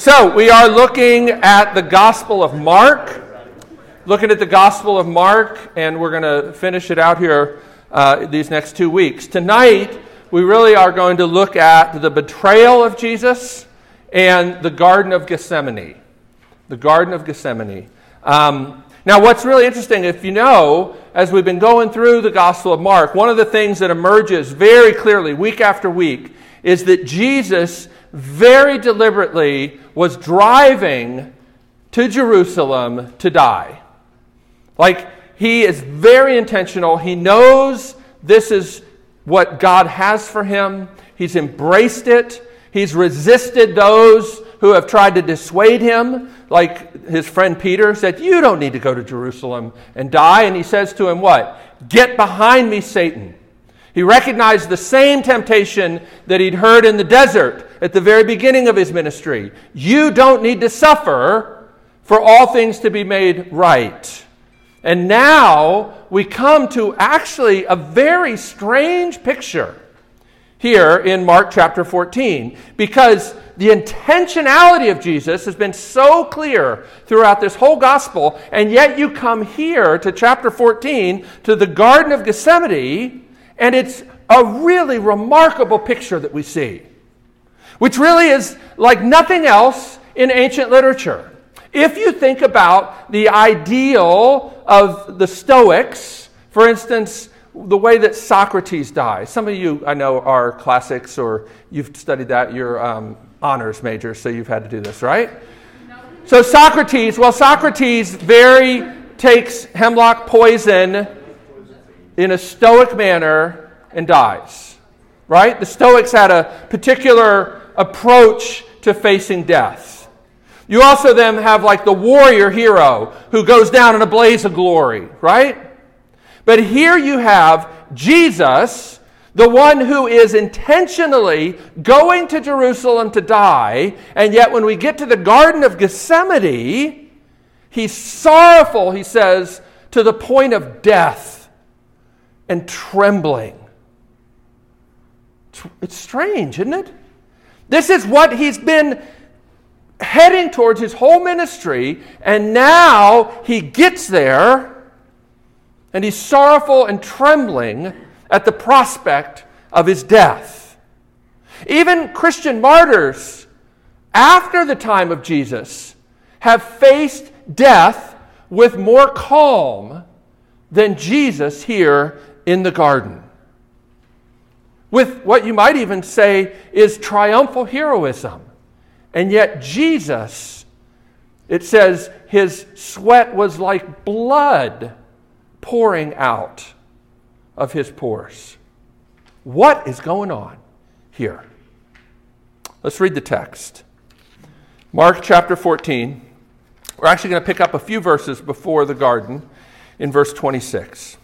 So, we are looking at the Gospel of Mark. Looking at the Gospel of Mark, and we're going to finish it out here uh, these next two weeks. Tonight, we really are going to look at the betrayal of Jesus and the Garden of Gethsemane. The Garden of Gethsemane. Um, now, what's really interesting, if you know, as we've been going through the Gospel of Mark, one of the things that emerges very clearly week after week is that Jesus very deliberately was driving to Jerusalem to die. Like, he is very intentional. He knows this is what God has for him, he's embraced it. He's resisted those who have tried to dissuade him, like his friend Peter said, You don't need to go to Jerusalem and die. And he says to him, What? Get behind me, Satan. He recognized the same temptation that he'd heard in the desert at the very beginning of his ministry. You don't need to suffer for all things to be made right. And now we come to actually a very strange picture here in Mark chapter 14 because the intentionality of Jesus has been so clear throughout this whole gospel, and yet you come here to chapter 14 to the Garden of Gethsemane and it's a really remarkable picture that we see, which really is like nothing else in ancient literature. If you think about the ideal of the Stoics, for instance, the way that Socrates dies. Some of you, I know, are classics or you've studied that. You're um, honors majors, so you've had to do this, right? So, Socrates, well, Socrates very takes hemlock poison in a stoic manner and dies. Right? The Stoics had a particular approach to facing death. You also then have like the warrior hero who goes down in a blaze of glory, right? But here you have Jesus, the one who is intentionally going to Jerusalem to die, and yet when we get to the Garden of Gethsemane, he's sorrowful, he says, to the point of death and trembling. It's strange, isn't it? This is what he's been heading towards his whole ministry, and now he gets there and he's sorrowful and trembling at the prospect of his death. Even Christian martyrs after the time of Jesus have faced death with more calm than Jesus here in the garden. With what you might even say is triumphal heroism. And yet, Jesus, it says, his sweat was like blood pouring out of his pores. What is going on here? Let's read the text. Mark chapter 14. We're actually going to pick up a few verses before the garden in verse 26.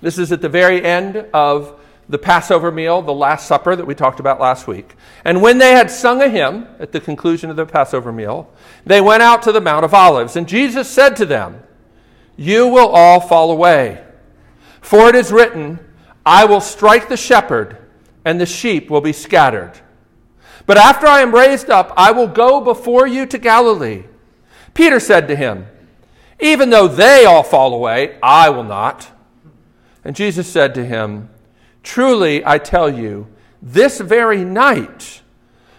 This is at the very end of the Passover meal, the Last Supper that we talked about last week. And when they had sung a hymn at the conclusion of the Passover meal, they went out to the Mount of Olives. And Jesus said to them, You will all fall away. For it is written, I will strike the shepherd, and the sheep will be scattered. But after I am raised up, I will go before you to Galilee. Peter said to him, Even though they all fall away, I will not. And Jesus said to him, Truly, I tell you, this very night,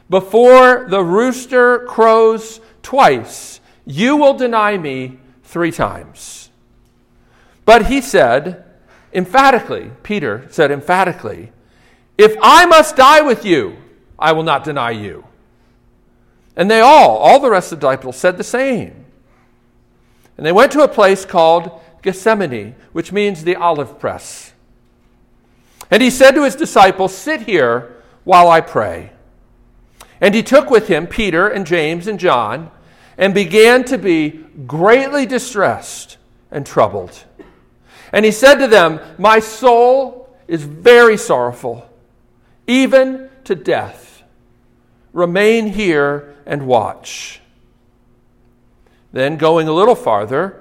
before the rooster crows twice, you will deny me three times. But he said, emphatically, Peter said emphatically, If I must die with you, I will not deny you. And they all, all the rest of the disciples, said the same. And they went to a place called Gethsemane, which means the olive press. And he said to his disciples, Sit here while I pray. And he took with him Peter and James and John and began to be greatly distressed and troubled. And he said to them, My soul is very sorrowful, even to death. Remain here and watch. Then, going a little farther,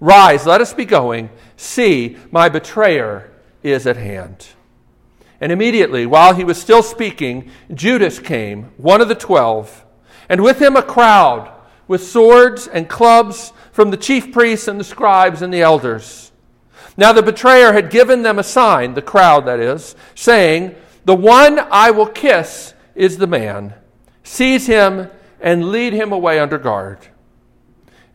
Rise, let us be going. See, my betrayer is at hand. And immediately, while he was still speaking, Judas came, one of the twelve, and with him a crowd with swords and clubs from the chief priests and the scribes and the elders. Now the betrayer had given them a sign, the crowd that is, saying, The one I will kiss is the man. Seize him and lead him away under guard.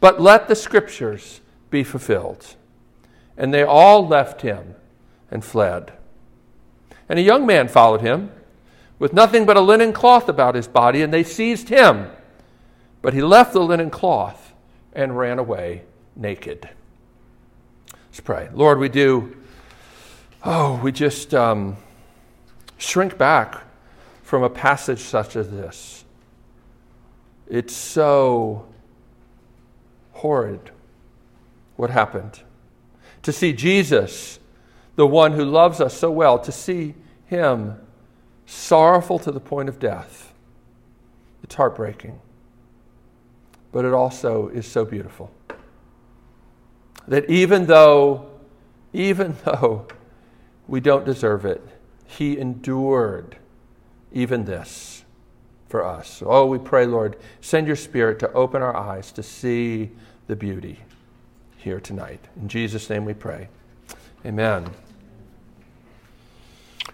But let the scriptures be fulfilled. And they all left him and fled. And a young man followed him with nothing but a linen cloth about his body, and they seized him. But he left the linen cloth and ran away naked. Let's pray. Lord, we do, oh, we just um, shrink back from a passage such as this. It's so horrid what happened. To see Jesus the one who loves us so well, to see him sorrowful to the point of death. It's heartbreaking. But it also is so beautiful. That even though, even though we don't deserve it, he endured even this for us. Oh, we pray, Lord, send your spirit to open our eyes to see the beauty here tonight. In Jesus' name we pray. Amen.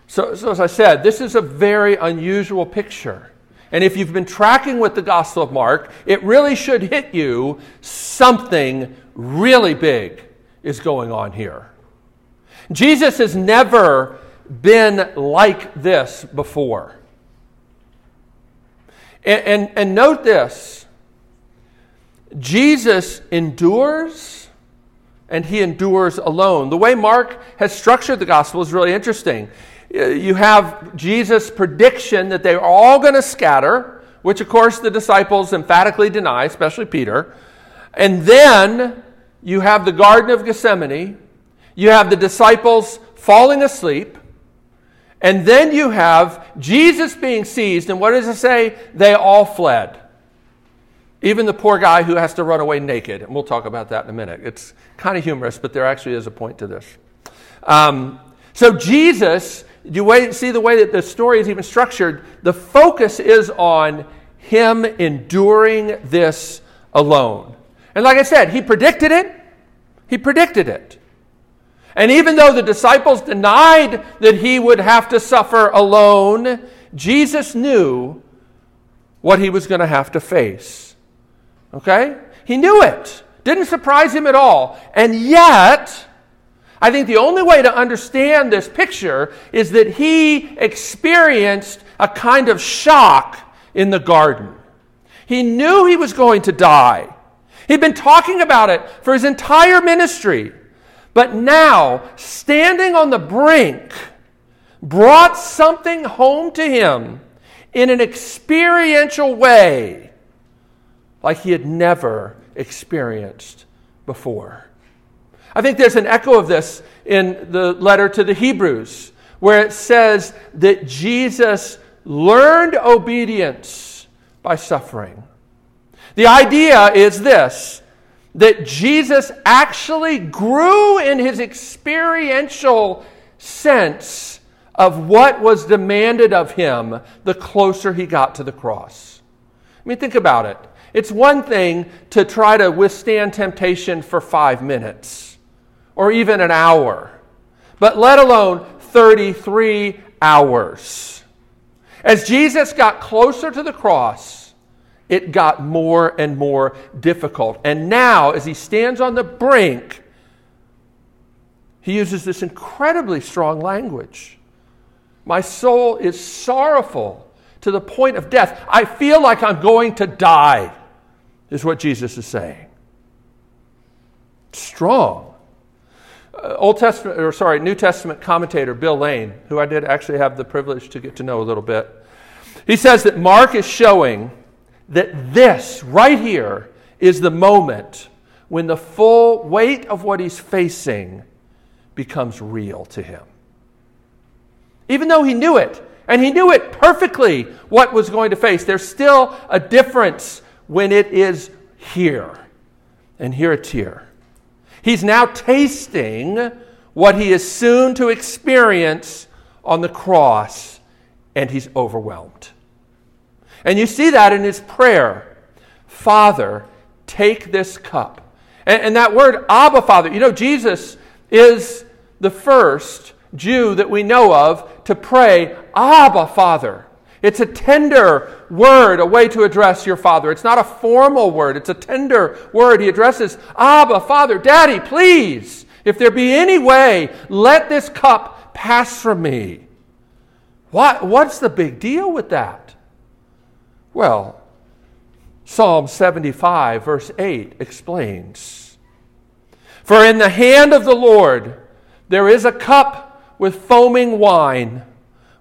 So, so, as I said, this is a very unusual picture. And if you've been tracking with the Gospel of Mark, it really should hit you something really big is going on here. Jesus has never been like this before. And, and, and note this Jesus endures and he endures alone. The way Mark has structured the gospel is really interesting. Uh, you have Jesus' prediction that they're all going to scatter, which of course the disciples emphatically deny, especially Peter. And then you have the Garden of Gethsemane. You have the disciples falling asleep. And then you have Jesus being seized. And what does it say? They all fled. Even the poor guy who has to run away naked. And we'll talk about that in a minute. It's kind of humorous, but there actually is a point to this. Um, so Jesus you see the way that the story is even structured? The focus is on him enduring this alone. And like I said, he predicted it. He predicted it. And even though the disciples denied that he would have to suffer alone, Jesus knew what he was going to have to face. Okay? He knew it. Didn't surprise him at all. And yet, I think the only way to understand this picture is that he experienced a kind of shock in the garden. He knew he was going to die. He'd been talking about it for his entire ministry. But now, standing on the brink, brought something home to him in an experiential way like he had never experienced before. I think there's an echo of this in the letter to the Hebrews, where it says that Jesus learned obedience by suffering. The idea is this that Jesus actually grew in his experiential sense of what was demanded of him the closer he got to the cross. I mean, think about it. It's one thing to try to withstand temptation for five minutes or even an hour, but let alone 33 hours. As Jesus got closer to the cross, it got more and more difficult. And now, as he stands on the brink, he uses this incredibly strong language. My soul is sorrowful to the point of death. I feel like I'm going to die, is what Jesus is saying. Strong. Uh, Old Testament, or sorry, New Testament commentator Bill Lane, who I did actually have the privilege to get to know a little bit, he says that Mark is showing that this right here is the moment when the full weight of what he's facing becomes real to him. Even though he knew it, and he knew it perfectly what was going to face, there's still a difference when it is here. And here it's here. He's now tasting what he is soon to experience on the cross, and he's overwhelmed. And you see that in his prayer Father, take this cup. And, and, that word, Abba, Father, you know, Jesus is the first Jew that we know of to pray, Abba, Father. It's a tender word, a way to address your father. It's not a formal word, it's a tender word. He addresses, Abba, Father, Daddy, please, if there be any way, let this cup pass from me. What, what's the big deal with that? Well, Psalm 75, verse 8 explains For in the hand of the Lord there is a cup with foaming wine,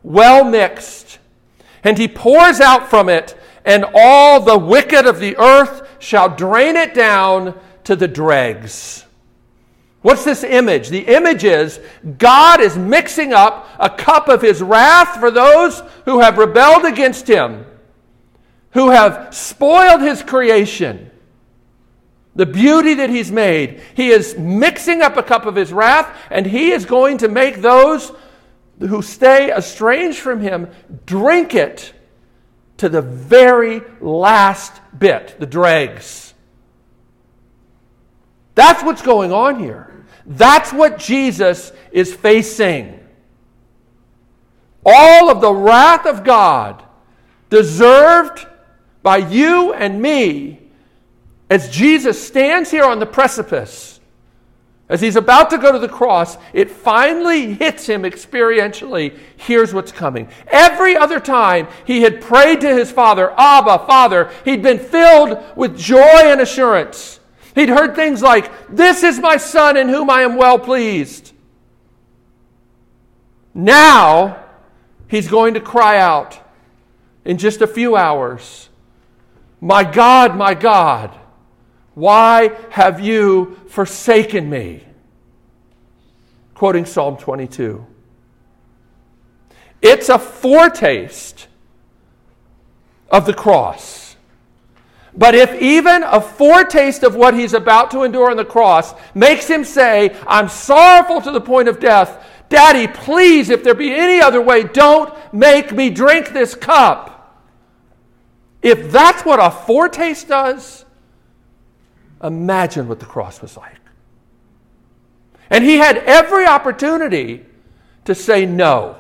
well mixed, and he pours out from it, and all the wicked of the earth shall drain it down to the dregs. What's this image? The image is God is mixing up a cup of his wrath for those who have rebelled against him who have spoiled his creation, the beauty that he's made. He is mixing up a cup of his wrath, and he is going to make those who stay estranged from him drink it to the very last bit, the dregs. That's what's going on here. That's what Jesus is facing. All of the wrath of God deserved by you and me as Jesus stands here on the precipice. As he's about to go to the cross, it finally hits him experientially. Here's what's coming. Every other time he had prayed to his Father, Abba, Father, he'd been filled with joy and assurance. He'd heard things like, This is my Son in whom I am well pleased. Now, he's going to cry out in just a few hours my God, my God, why have you forsaken me? Quoting Psalm 22. It's a foretaste of the cross. But if even a foretaste of what he's about to endure on the cross makes him say, I'm sorrowful to the point of death, Daddy, please, if there be any other way, don't make me drink this cup. If that's what a foretaste does, imagine what the cross was like. And he had every opportunity to say no,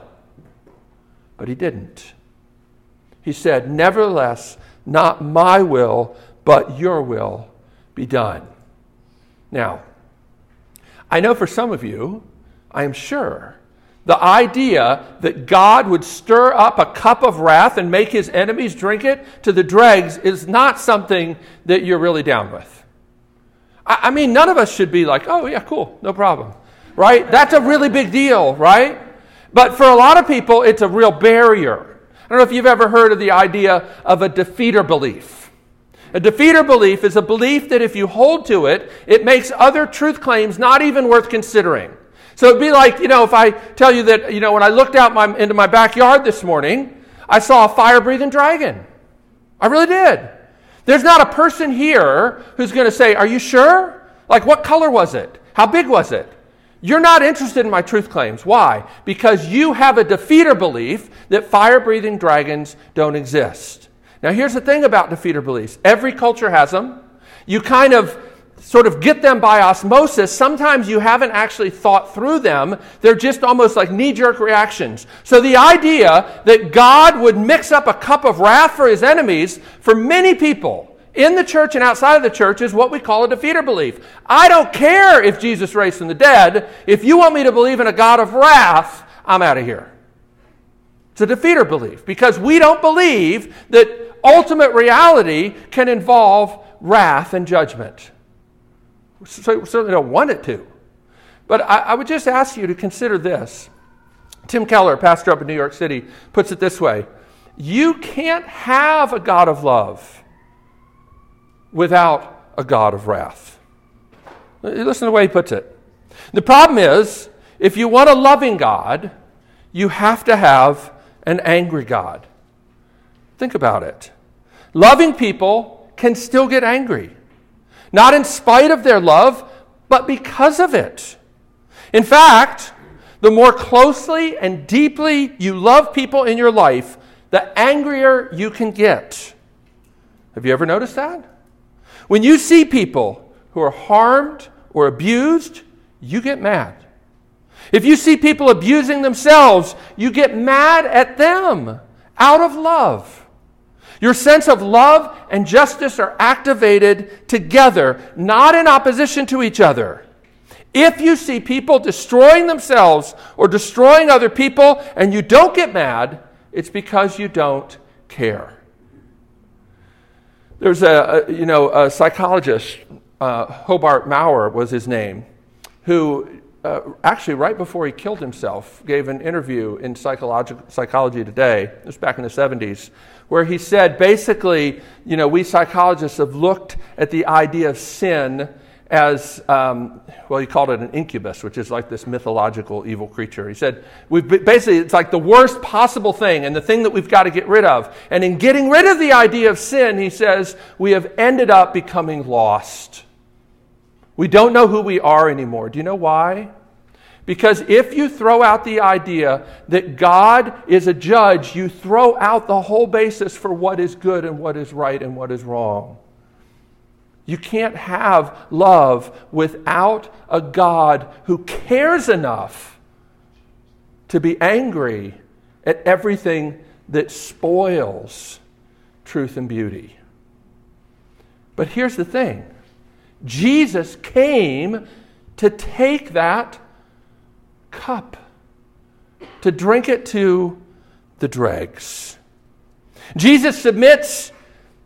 but he didn't. He said, Nevertheless, not my will, but your will be done. Now, I know for some of you, I am sure, the idea that God would stir up a cup of wrath and make his enemies drink it to the dregs is not something that you're really down with. I, I mean, none of us should be like, oh, yeah, cool, no problem. Right? That's a really big deal, right? But for a lot of people, it's a real barrier. I don't know if you've ever heard of the idea of a defeater belief. A defeater belief is a belief that if you hold to it, it makes other truth claims not even worth considering. So it'd be like, you know, if I tell you that, you know, when I looked out my, into my backyard this morning, I saw a fire breathing dragon. I really did. There's not a person here who's going to say, Are you sure? Like, what color was it? How big was it? You're not interested in my truth claims. Why? Because you have a defeater belief that fire breathing dragons don't exist. Now, here's the thing about defeater beliefs every culture has them. You kind of sort of get them by osmosis. Sometimes you haven't actually thought through them, they're just almost like knee jerk reactions. So, the idea that God would mix up a cup of wrath for his enemies, for many people, in the church and outside of the church is what we call a defeater belief. I don't care if Jesus raised from the dead. If you want me to believe in a God of wrath, I'm out of here. It's a defeater belief because we don't believe that ultimate reality can involve wrath and judgment. Certainly don't want it to. But I, I would just ask you to consider this. Tim Keller, pastor up in New York City, puts it this way You can't have a God of love without a God of wrath. Listen to the way he puts it. The problem is, if you want a loving God, you have to have an angry God. Think about it. Loving people can still get angry, not in spite of their love, but because of it. In fact, the more closely and deeply you love people in your life, the angrier you can get. Have you ever noticed that? When you see people who are harmed or abused, you get mad. If you see people abusing themselves, you get mad at them out of love. Your sense of love and justice are activated together, not in opposition to each other. If you see people destroying themselves or destroying other people and you don't get mad, it's because you don't care. There's a, a you know, a psychologist, uh, Hobart Mowrer was his name, who uh, actually, right before he killed himself, gave an interview in Psychology, Psychology Today, this was back in the 70s, where he said basically, you know, we psychologists have looked at the idea of sin as, um, well, he called it an incubus, which is like this mythological evil creature. He said, we've basically, it's like the worst possible thing and the thing that we've got to get rid of. And in getting rid of the idea of sin, he says, we have ended up becoming lost. We don't know who we are anymore. Do you know why? Because if you throw out the idea that God is a judge, you throw out the whole basis for what is good and what is right and what is wrong. You can't have love without a God who cares enough to be angry at everything that spoils truth and beauty. But here's the thing Jesus came to take that cup, to drink it to the dregs. Jesus submits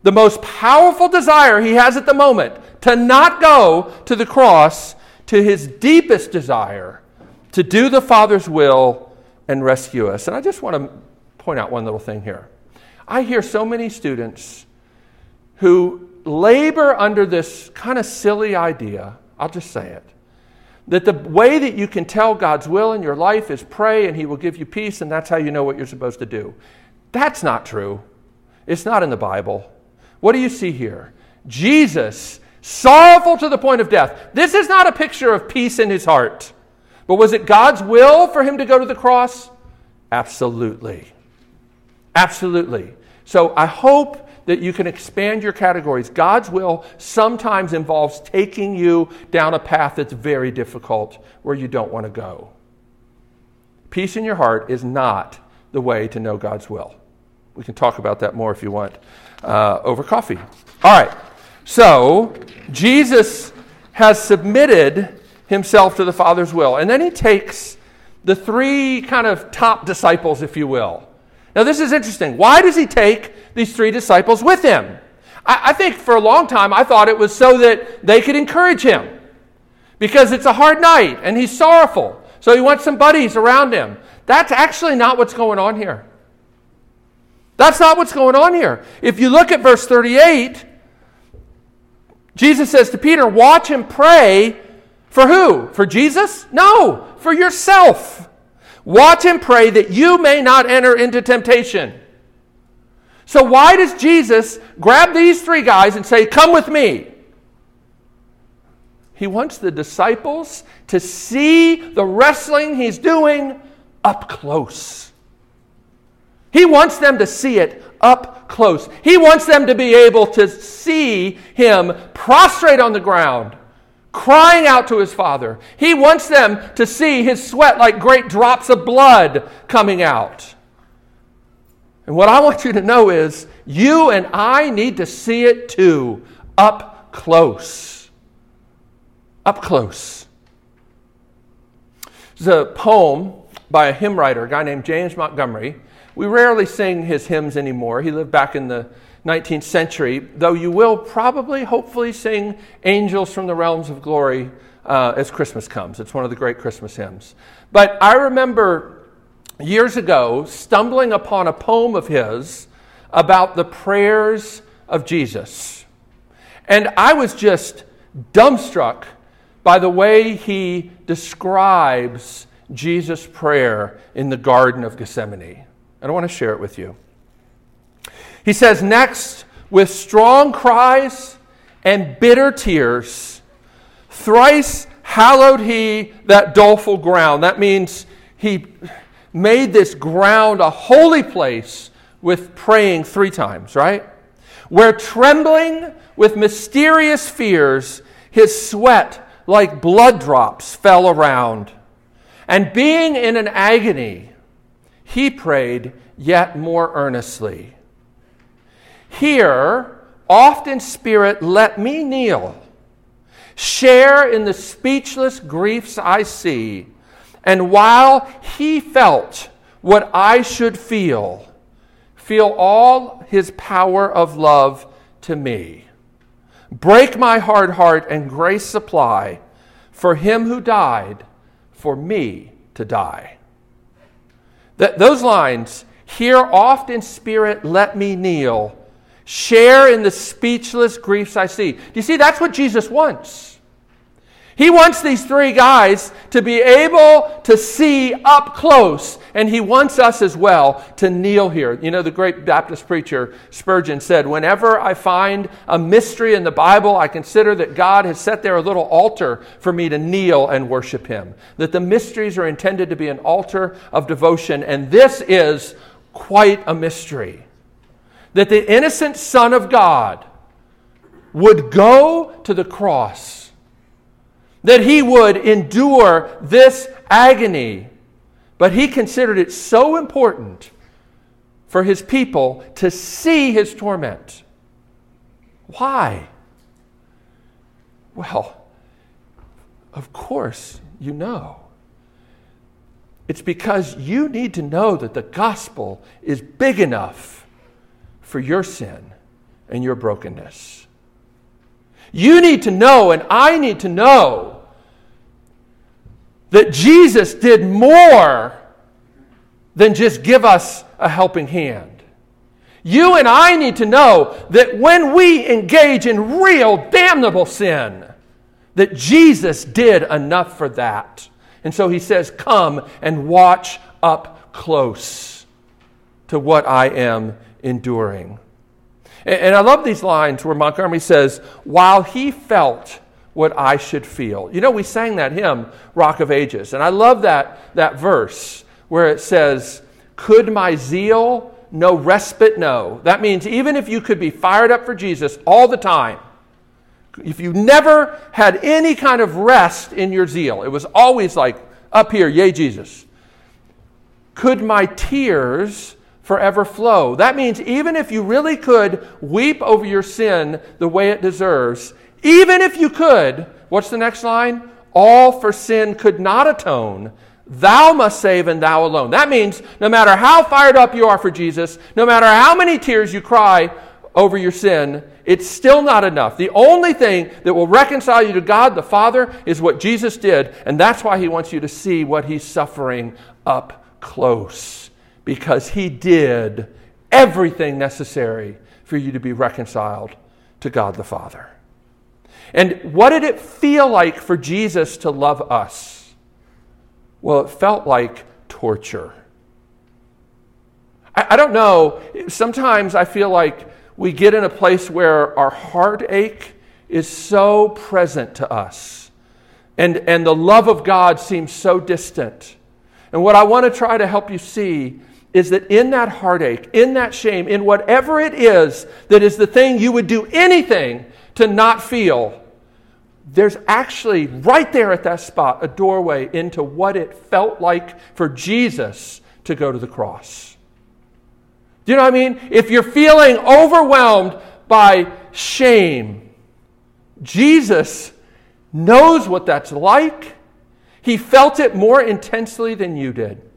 the most powerful desire he has at the moment to not go to the cross to his deepest desire to do the Father's will and rescue us. And I just want to point out one little thing here. I hear so many students who labor under this kind of silly idea, I'll just say it, that the way that you can tell God's will in your life is pray and He will give you peace, and that's how you know what you're supposed to do. That's not true. It's not in the Bible. What do you see here? Jesus, sorrowful to the point of death. This is not a picture of peace in his heart. But was it God's will for him to go to the cross? Absolutely. Absolutely. So I hope that you can expand your categories. God's will sometimes involves taking you down a path that's very difficult where you don't want to go. Peace in your heart is not the way to know God's will. We can talk about that more if you want uh, over coffee. All right. So, Jesus has submitted himself to the Father's will. And then he takes the three kind of top disciples, if you will. Now, this is interesting. Why does he take these three disciples with him? I, I think for a long time I thought it was so that they could encourage him because it's a hard night and he's sorrowful. So he wants some buddies around him. That's actually not what's going on here. That's not what's going on here. If you look at verse 38, Jesus says to Peter, Watch and pray for who? For Jesus? No, for yourself. Watch and pray that you may not enter into temptation. So, why does Jesus grab these three guys and say, Come with me? He wants the disciples to see the wrestling he's doing up close. He wants them to see it up close. He wants them to be able to see him prostrate on the ground, crying out to his Father. He wants them to see his sweat like great drops of blood coming out. And what I want you to know is you and I need to see it too, up close. Up close. There's a poem by a hymn writer, a guy named James Montgomery. We rarely sing his hymns anymore. He lived back in the 19th century, though you will probably, hopefully, sing Angels from the Realms of Glory uh, as Christmas comes. It's one of the great Christmas hymns. But I remember years ago stumbling upon a poem of his about the prayers of Jesus. And I was just dumbstruck by the way he describes Jesus' prayer in the Garden of Gethsemane. And I want to share it with you. He says, Next, with strong cries and bitter tears, thrice hallowed he that doleful ground. That means he made this ground a holy place with praying three times, right? Where trembling with mysterious fears, his sweat like blood drops fell around. And being in an agony, he prayed yet more earnestly. Here, oft in spirit, let me kneel, share in the speechless griefs I see and while he felt what I should feel, feel all his power of love to me. Break my hard heart and grace supply for him who died for me to die. Th- those lines, here oft in spirit, let me kneel, share in the speechless griefs I see. You see? That's what Jesus wants. He wants these three guys to be able to see up close, and he wants us as well to kneel here. You know, the great Baptist preacher Spurgeon said, Whenever I find a mystery in the Bible, I consider that God has set there a little altar for me to kneel and worship him. That the mysteries are intended to be an altar of devotion, and this is quite a mystery. That the innocent Son of God would go to the cross that he would endure this agony. But he considered it so important for his people to see his torment. Why? Well, of course, you know. It's because you need to know that the gospel is big enough for your sin and your brokenness. You need to know, and I need to know, that Jesus did more than just give us a helping hand. You and I need to know that when we engage in real damnable sin, that Jesus did enough for that. And so he says, Come and watch up close to what I am enduring. And I love these lines where Montgomery says, While he felt what I should feel. You know, we sang that hymn, Rock of Ages, and I love that, that verse where it says, Could my zeal no respite know? That means even if you could be fired up for Jesus all the time, if you never had any kind of rest in your zeal, it was always like, up here, yay, Jesus. Could my tears forever flow. That means even if you really could weep over your sin the way it deserves, even if you could, what's the next line? All for sin could not atone. Thou must save and thou alone. That means no matter how fired up you are for Jesus, no matter how many tears you cry over your sin, it's still not enough. The only thing that will reconcile you to God the Father is what Jesus did, and that's why He wants you to see what He's suffering up close because he did everything necessary for you to be reconciled to God the Father. And what did it feel like for Jesus to love us? Well, it felt like torture. I, I don't know. Sometimes I feel like we get in a place where our heartache is so present to us, and, and the love of God seems so distant. And what I want to try to help you see is that in that heartache, in that shame, in whatever it is that is the thing you would do anything to not feel, there's actually right there at that spot a doorway into what it felt like for Jesus to go to the cross. Do you know what I mean? If you're feeling overwhelmed by shame, Jesus knows what that's like. He felt it more intensely than you did.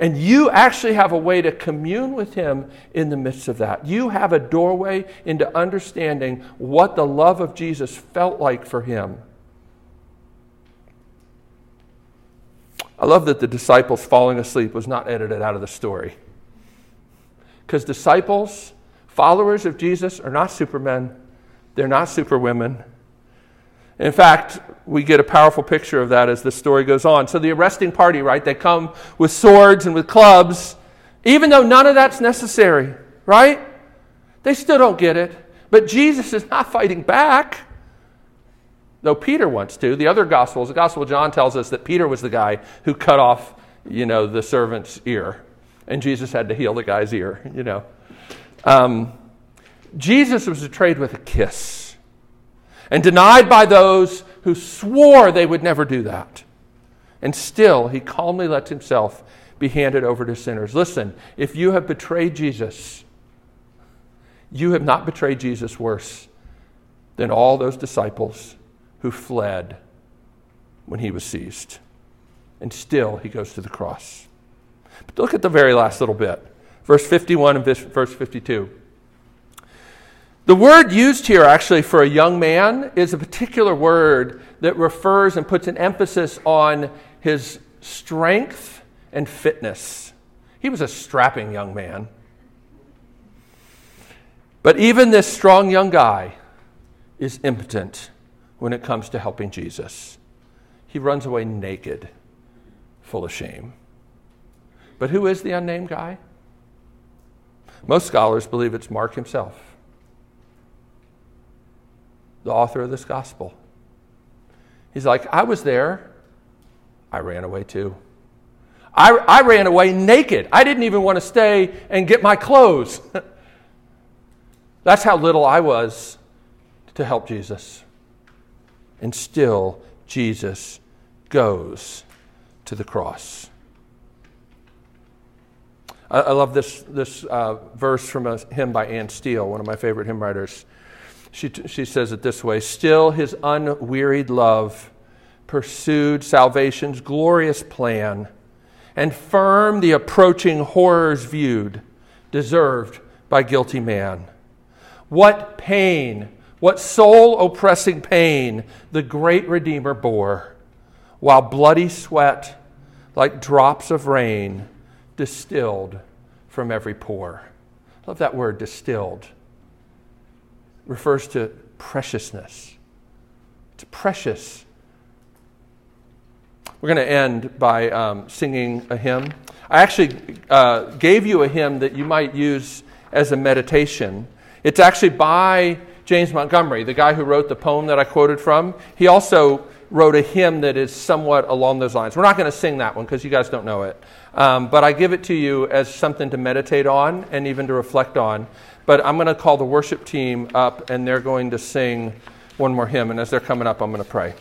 And you actually have a way to commune with Him in the midst of that. You have a doorway into understanding what the love of Jesus felt like for Him. I love that the disciples falling asleep was not edited out of the story. Because disciples, followers of Jesus, are not supermen, they're not superwomen. In fact, we get a powerful picture of that as the story goes on. So, the arresting party, right? They come with swords and with clubs, even though none of that's necessary, right? They still don't get it. But Jesus is not fighting back, though Peter wants to. The other Gospels, the Gospel of John tells us that Peter was the guy who cut off, you know, the servant's ear, and Jesus had to heal the guy's ear, you know. Um, Jesus was betrayed with a kiss and denied by those who swore they would never do that. And still, he calmly lets himself be handed over to sinners. Listen, if you have betrayed Jesus, you have not betrayed Jesus worse than all those disciples who fled when he was seized. And still, he goes to the cross. But look at the very last little bit verse 51 and verse 52. The word used here, actually, for a young man is a particular word that refers and puts an emphasis on his strength and fitness. He was a strapping young man. But even this strong young guy is impotent when it comes to helping Jesus. He runs away naked, full of shame. But who is the unnamed guy? Most scholars believe it's Mark himself the author of this gospel. He's like, I was there. I ran away too. I, I ran away naked. I didn't even want to stay and get my clothes. That's how little I was to help Jesus. And still, Jesus goes to the cross. I, love this, this uh, verse from a hymn by Anne Steele, one of my favorite hymn writers. She, she says it this way Still, his unwearied love pursued salvation's glorious plan, and firm the approaching horrors viewed, deserved by guilty man. What pain, what soul oppressing pain the great Redeemer bore, while bloody sweat, like drops of rain, distilled from every pore. Love that word, distilled refers to preciousness. It's precious. We're going to end by um, singing a hymn. I actually uh, gave you a hymn that you might use as a meditation. It's actually by James Montgomery, the guy who wrote the poem that I quoted from. He also wrote a hymn that is somewhat along those lines. We're not going to sing that one because you guys don't know it. Um, but I give it to you as something to meditate on and even to reflect on. But I'm going to call the worship team up, and they're going to sing one more hymn. And as they're coming up, I'm going to pray.